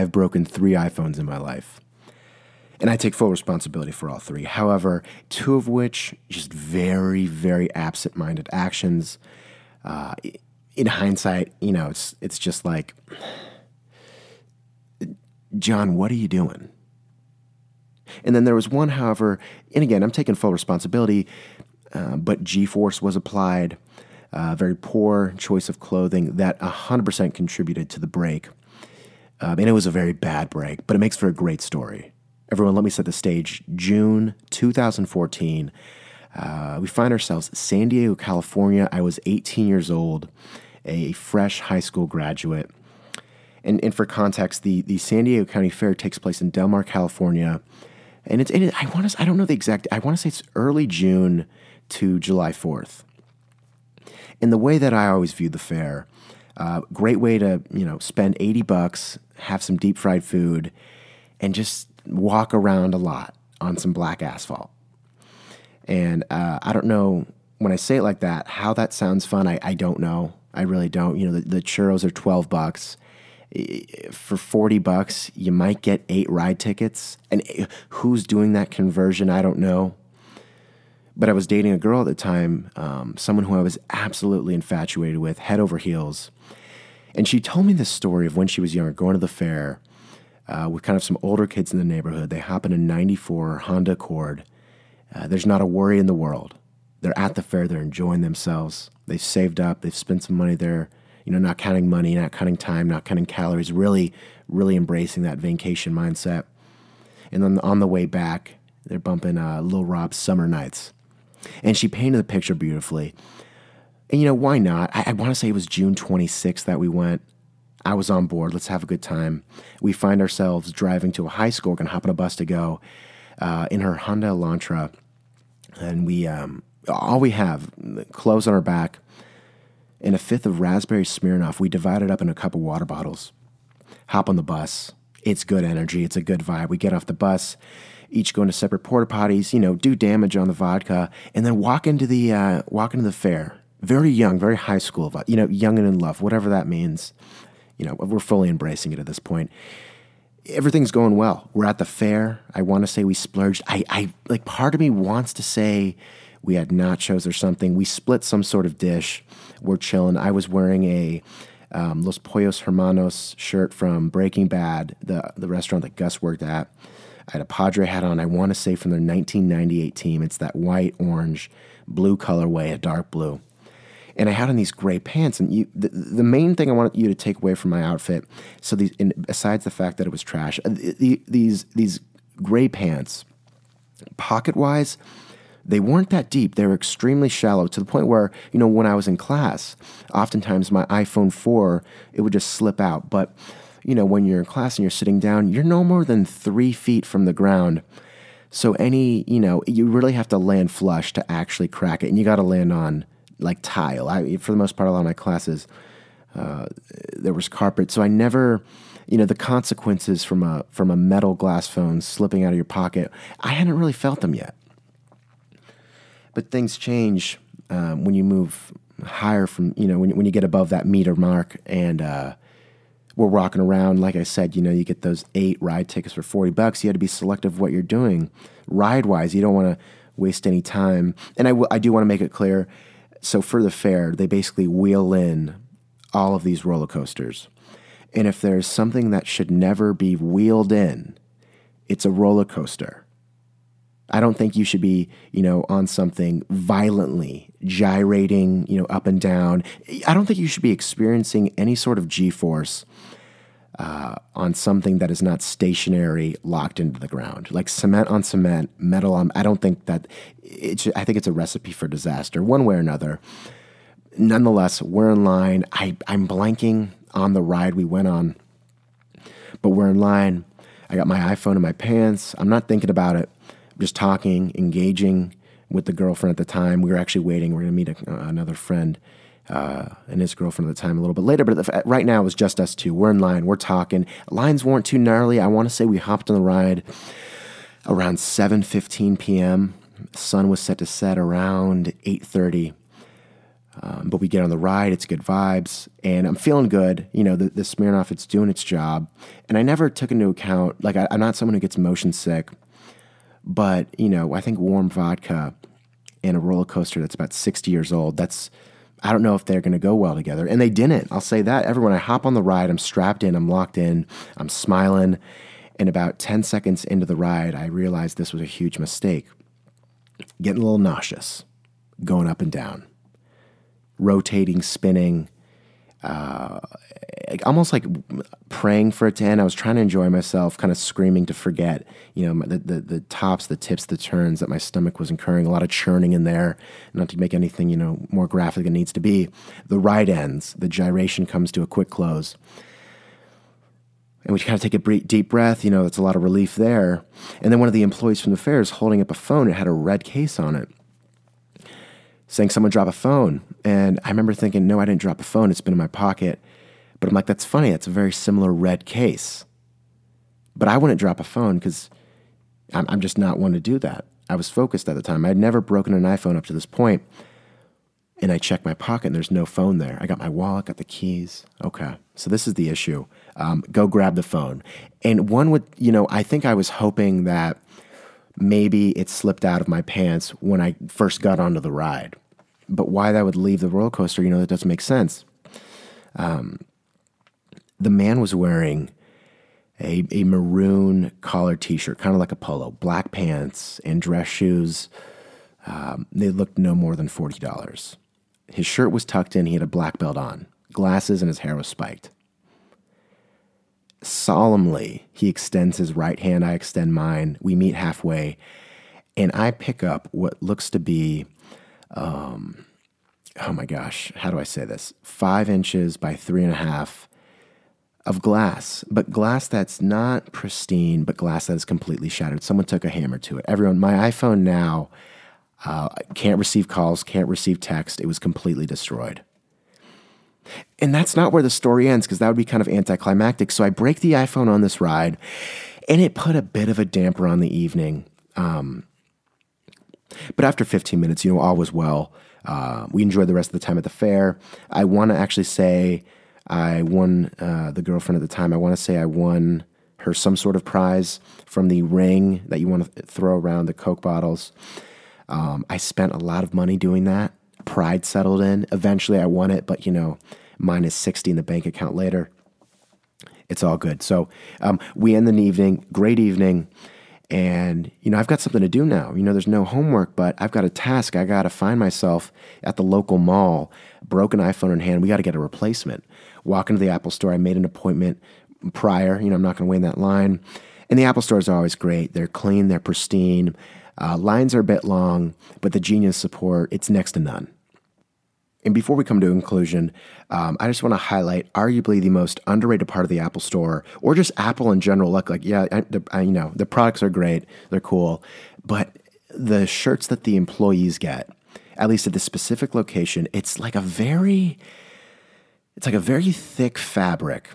I've broken three iPhones in my life. And I take full responsibility for all three. However, two of which just very, very absent minded actions. Uh, in hindsight, you know, it's, it's just like, John, what are you doing? And then there was one, however, and again, I'm taking full responsibility, uh, but G force was applied. Uh, very poor choice of clothing that 100% contributed to the break. Um, and it was a very bad break, but it makes for a great story. Everyone, let me set the stage. June 2014, uh, we find ourselves San Diego, California. I was 18 years old, a fresh high school graduate. And, and for context, the, the San Diego County Fair takes place in Del Mar, California. And it's, it, I want to, I don't know the exact, I want to say it's early June to July 4th. And the way that I always view the fair, uh, great way to you know spend 80 bucks, have some deep fried food, and just walk around a lot on some black asphalt. And uh, I don't know when I say it like that how that sounds fun. I, I don't know. I really don't. You know, the, the churros are 12 bucks. For 40 bucks, you might get eight ride tickets. And eh, who's doing that conversion? I don't know. But I was dating a girl at the time, um, someone who I was absolutely infatuated with, head over heels. And she told me this story of when she was younger, going to the fair uh, with kind of some older kids in the neighborhood. They hop in a 94 Honda Accord. Uh, there's not a worry in the world. They're at the fair, they're enjoying themselves. They've saved up, they've spent some money there, you know, not counting money, not counting time, not counting calories, really, really embracing that vacation mindset. And then on the way back, they're bumping uh, Lil Rob's Summer Nights. And she painted the picture beautifully. And you know, why not? I, I want to say it was June 26th that we went. I was on board. Let's have a good time. We find ourselves driving to a high school, gonna hop on a bus to go uh, in her Honda Elantra. And we, um, all we have, clothes on our back, and a fifth of raspberry Smirnoff. We divide it up in a couple water bottles. Hop on the bus. It's good energy. It's a good vibe. We get off the bus each go into separate porta potties, you know, do damage on the vodka, and then walk into the uh, walk into the fair. Very young, very high school, you know, young and in love, whatever that means. You know, we're fully embracing it at this point. Everything's going well. We're at the fair. I want to say we splurged. I, I like part of me wants to say we had nachos or something. We split some sort of dish. We're chilling. I was wearing a um, Los Pollos Hermanos shirt from Breaking Bad, the the restaurant that Gus worked at. I had a Padre hat on. I want to say from their 1998 team. It's that white, orange, blue colorway, a dark blue. And I had on these gray pants. And you, the, the main thing I want you to take away from my outfit, so these, besides the fact that it was trash, uh, the, these these gray pants, pocket wise, they weren't that deep. They were extremely shallow to the point where, you know, when I was in class, oftentimes my iPhone 4, it would just slip out. But you know, when you're in class and you're sitting down, you're no more than three feet from the ground. So any, you know, you really have to land flush to actually crack it, and you got to land on like tile. I, for the most part, a lot of my classes, uh, there was carpet, so I never, you know, the consequences from a from a metal glass phone slipping out of your pocket, I hadn't really felt them yet. But things change um, when you move higher from, you know, when when you get above that meter mark, and uh, we're walking around. Like I said, you know, you get those eight ride tickets for 40 bucks. You had to be selective what you're doing. Ride wise, you don't want to waste any time. And I, w- I do want to make it clear. So for the fair, they basically wheel in all of these roller coasters. And if there's something that should never be wheeled in, it's a roller coaster. I don't think you should be, you know, on something violently gyrating, you know, up and down. I don't think you should be experiencing any sort of G-force uh, on something that is not stationary, locked into the ground, like cement on cement, metal on. I don't think that. It's, I think it's a recipe for disaster, one way or another. Nonetheless, we're in line. I, I'm blanking on the ride we went on, but we're in line. I got my iPhone in my pants. I'm not thinking about it I'm just talking, engaging with the girlfriend at the time. We were actually waiting. We are going to meet a, another friend uh, and his girlfriend at the time a little bit later. But right now, it was just us two. We're in line. We're talking. Lines weren't too gnarly. I want to say we hopped on the ride around 7.15 p.m. sun was set to set around 8.30. Um, but we get on the ride, it's good vibes, and I'm feeling good. You know, the, the Smirnoff, it's doing its job. And I never took into account, like, I, I'm not someone who gets motion sick, but, you know, I think warm vodka and a roller coaster that's about 60 years old, that's, I don't know if they're going to go well together. And they didn't. I'll say that. Everyone, I hop on the ride, I'm strapped in, I'm locked in, I'm smiling. And about 10 seconds into the ride, I realized this was a huge mistake. Getting a little nauseous, going up and down rotating, spinning, uh, almost like praying for it to end. I was trying to enjoy myself, kind of screaming to forget, you know, the, the, the tops, the tips, the turns that my stomach was incurring, a lot of churning in there, not to make anything, you know, more graphic than it needs to be. The ride ends, the gyration comes to a quick close. And we kind of take a deep breath, you know, it's a lot of relief there. And then one of the employees from the fair is holding up a phone. It had a red case on it saying someone drop a phone. And I remember thinking, no, I didn't drop a phone. It's been in my pocket. But I'm like, that's funny. That's a very similar red case. But I wouldn't drop a phone because I'm, I'm just not one to do that. I was focused at the time. I'd never broken an iPhone up to this point. And I checked my pocket and there's no phone there. I got my wallet, got the keys. Okay. So this is the issue. Um, go grab the phone. And one would, you know, I think I was hoping that maybe it slipped out of my pants when I first got onto the ride. But why that would leave the roller coaster, you know, that doesn't make sense. Um, the man was wearing a, a maroon collar t shirt, kind of like a polo, black pants, and dress shoes. Um, they looked no more than $40. His shirt was tucked in, he had a black belt on, glasses, and his hair was spiked. Solemnly, he extends his right hand, I extend mine. We meet halfway, and I pick up what looks to be, um, oh my gosh, how do I say this? Five inches by three and a half of glass, but glass that's not pristine, but glass that is completely shattered. Someone took a hammer to it. Everyone, my iPhone now uh, can't receive calls, can't receive text. It was completely destroyed. And that's not where the story ends because that would be kind of anticlimactic. So I break the iPhone on this ride and it put a bit of a damper on the evening. Um, but after 15 minutes, you know, all was well. Uh, we enjoyed the rest of the time at the fair. I want to actually say I won uh, the girlfriend at the time. I want to say I won her some sort of prize from the ring that you want to throw around the Coke bottles. Um, I spent a lot of money doing that pride settled in. Eventually, I won it, but you know, minus 60 in the bank account later. It's all good. So um, we end the evening, great evening. And, you know, I've got something to do now. You know, there's no homework, but I've got a task. I got to find myself at the local mall, broken iPhone in hand. We got to get a replacement. Walk into the Apple store. I made an appointment prior. You know, I'm not going to wait in that line. And the Apple stores are always great. They're clean, they're pristine. Uh, lines are a bit long, but the Genius support, it's next to none. And before we come to a conclusion, um, I just want to highlight arguably the most underrated part of the Apple Store, or just Apple in general. Look, like yeah, I, the, I, you know the products are great, they're cool, but the shirts that the employees get, at least at this specific location, it's like a very, it's like a very thick fabric.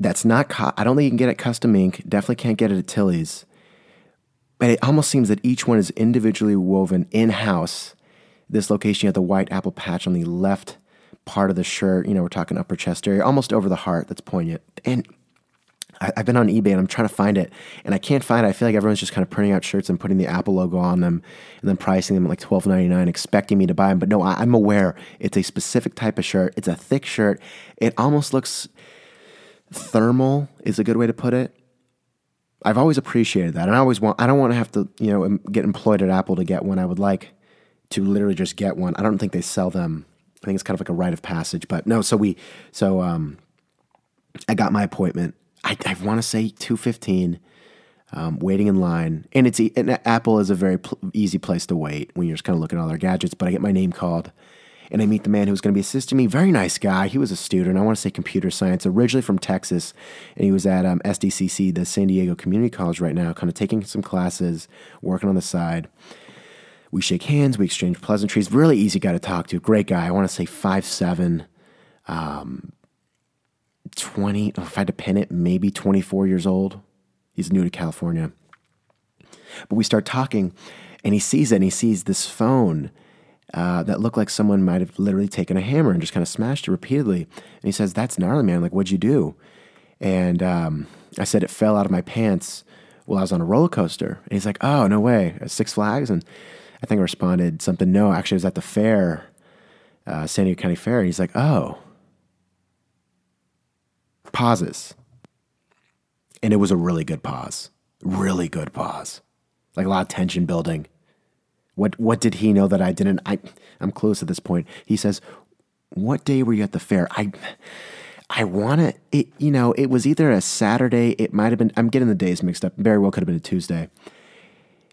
That's not. Co- I don't think you can get it custom ink. Definitely can't get it at Tilly's. But it almost seems that each one is individually woven in house this location, you have the white apple patch on the left part of the shirt. You know, we're talking upper chest area, almost over the heart. That's poignant. And I, have been on eBay and I'm trying to find it, and I can't find it. I feel like everyone's just kind of printing out shirts and putting the Apple logo on them, and then pricing them at like twelve ninety nine, expecting me to buy them. But no, I, I'm aware it's a specific type of shirt. It's a thick shirt. It almost looks thermal is a good way to put it. I've always appreciated that, and I always want. I don't want to have to, you know, get employed at Apple to get one I would like to literally just get one. I don't think they sell them. I think it's kind of like a rite of passage. But no, so we so um, I got my appointment. I, I want to say two fifteen. Um, waiting in line, and it's and Apple is a very pl- easy place to wait when you're just kind of looking at all their gadgets. But I get my name called, and I meet the man who's going to be assisting me. Very nice guy. He was a student. I want to say computer science, originally from Texas, and he was at um, SDCC, the San Diego Community College, right now, kind of taking some classes, working on the side. We shake hands, we exchange pleasantries. Really easy guy to talk to. Great guy. I want to say five seven, um, 20, if I had to pin it, maybe 24 years old. He's new to California. But we start talking, and he sees it, and he sees this phone uh, that looked like someone might have literally taken a hammer and just kind of smashed it repeatedly. And he says, That's gnarly, man. Like, what'd you do? And um, I said, It fell out of my pants while I was on a roller coaster. And he's like, Oh, no way. Six Flags? And I think I responded something, No, actually, it was at the fair, uh, San Diego County Fair. And he's like, Oh. Pauses. And it was a really good pause. Really good pause. Like a lot of tension building. What what did he know that I didn't? I I'm close at this point. He says, "What day were you at the fair?" I I want to it you know, it was either a Saturday, it might have been I'm getting the days mixed up. Very well could have been a Tuesday.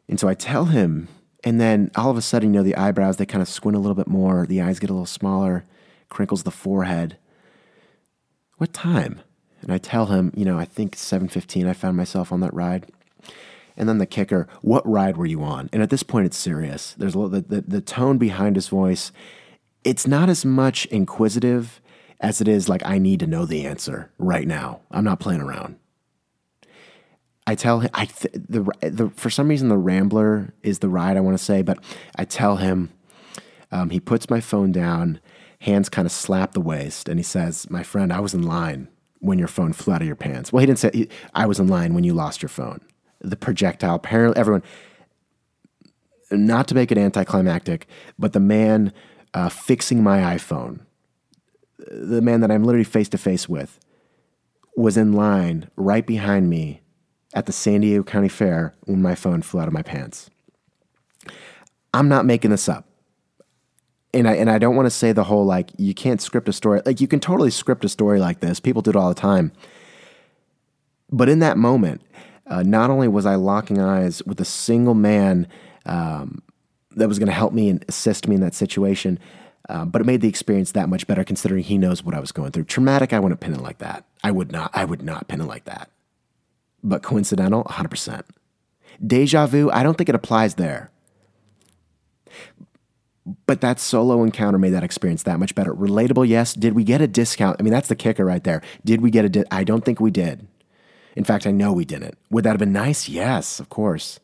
And so I tell him and then all of a sudden, you know, the eyebrows they kind of squint a little bit more, the eyes get a little smaller, crinkles the forehead. What time? And I tell him, you know, I think 7:15 I found myself on that ride. And then the kicker, what ride were you on? And at this point, it's serious. There's a little, the, the, the tone behind his voice. It's not as much inquisitive as it is like, I need to know the answer right now. I'm not playing around. I tell him, I th- the, the, for some reason, the Rambler is the ride I want to say, but I tell him, um, he puts my phone down, hands kind of slap the waist, and he says, My friend, I was in line when your phone flew out of your pants. Well, he didn't say, I was in line when you lost your phone the projectile. Apparently, everyone, not to make it anticlimactic, but the man uh, fixing my iPhone, the man that I'm literally face to face with, was in line right behind me at the San Diego County Fair when my phone flew out of my pants. I'm not making this up. And I, and I don't want to say the whole like, you can't script a story. Like, you can totally script a story like this. People do it all the time. But in that moment, uh, not only was I locking eyes with a single man um, that was going to help me and assist me in that situation, uh, but it made the experience that much better considering he knows what I was going through. Traumatic, I wouldn't pin it like that. I would not. I would not pin it like that. But coincidental, 100%. Deja vu, I don't think it applies there. But that solo encounter made that experience that much better. Relatable, yes. Did we get a discount? I mean, that's the kicker right there. Did we get a? Di- I don't think we did. In fact, I know we didn't. Would that have been nice? Yes, of course.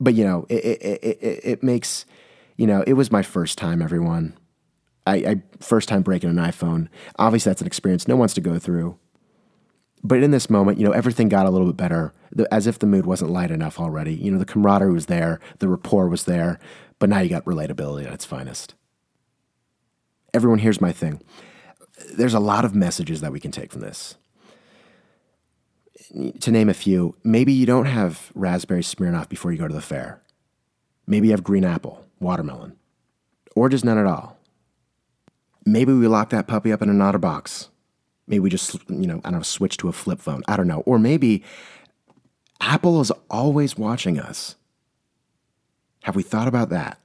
But you know, it it, it, it makes you know, it was my first time, everyone. I, I first time breaking an iPhone. Obviously, that's an experience no one wants to go through. But in this moment, you know, everything got a little bit better, as if the mood wasn't light enough already. You know, the camaraderie was there, the rapport was there, but now you got relatability at its finest. Everyone, here's my thing. There's a lot of messages that we can take from this to name a few, maybe you don't have raspberry Smirnoff before you go to the fair. Maybe you have green apple, watermelon, or just none at all. Maybe we lock that puppy up in an OtterBox. Maybe we just, you know, I don't know, switch to a flip phone. I don't know. Or maybe Apple is always watching us. Have we thought about that?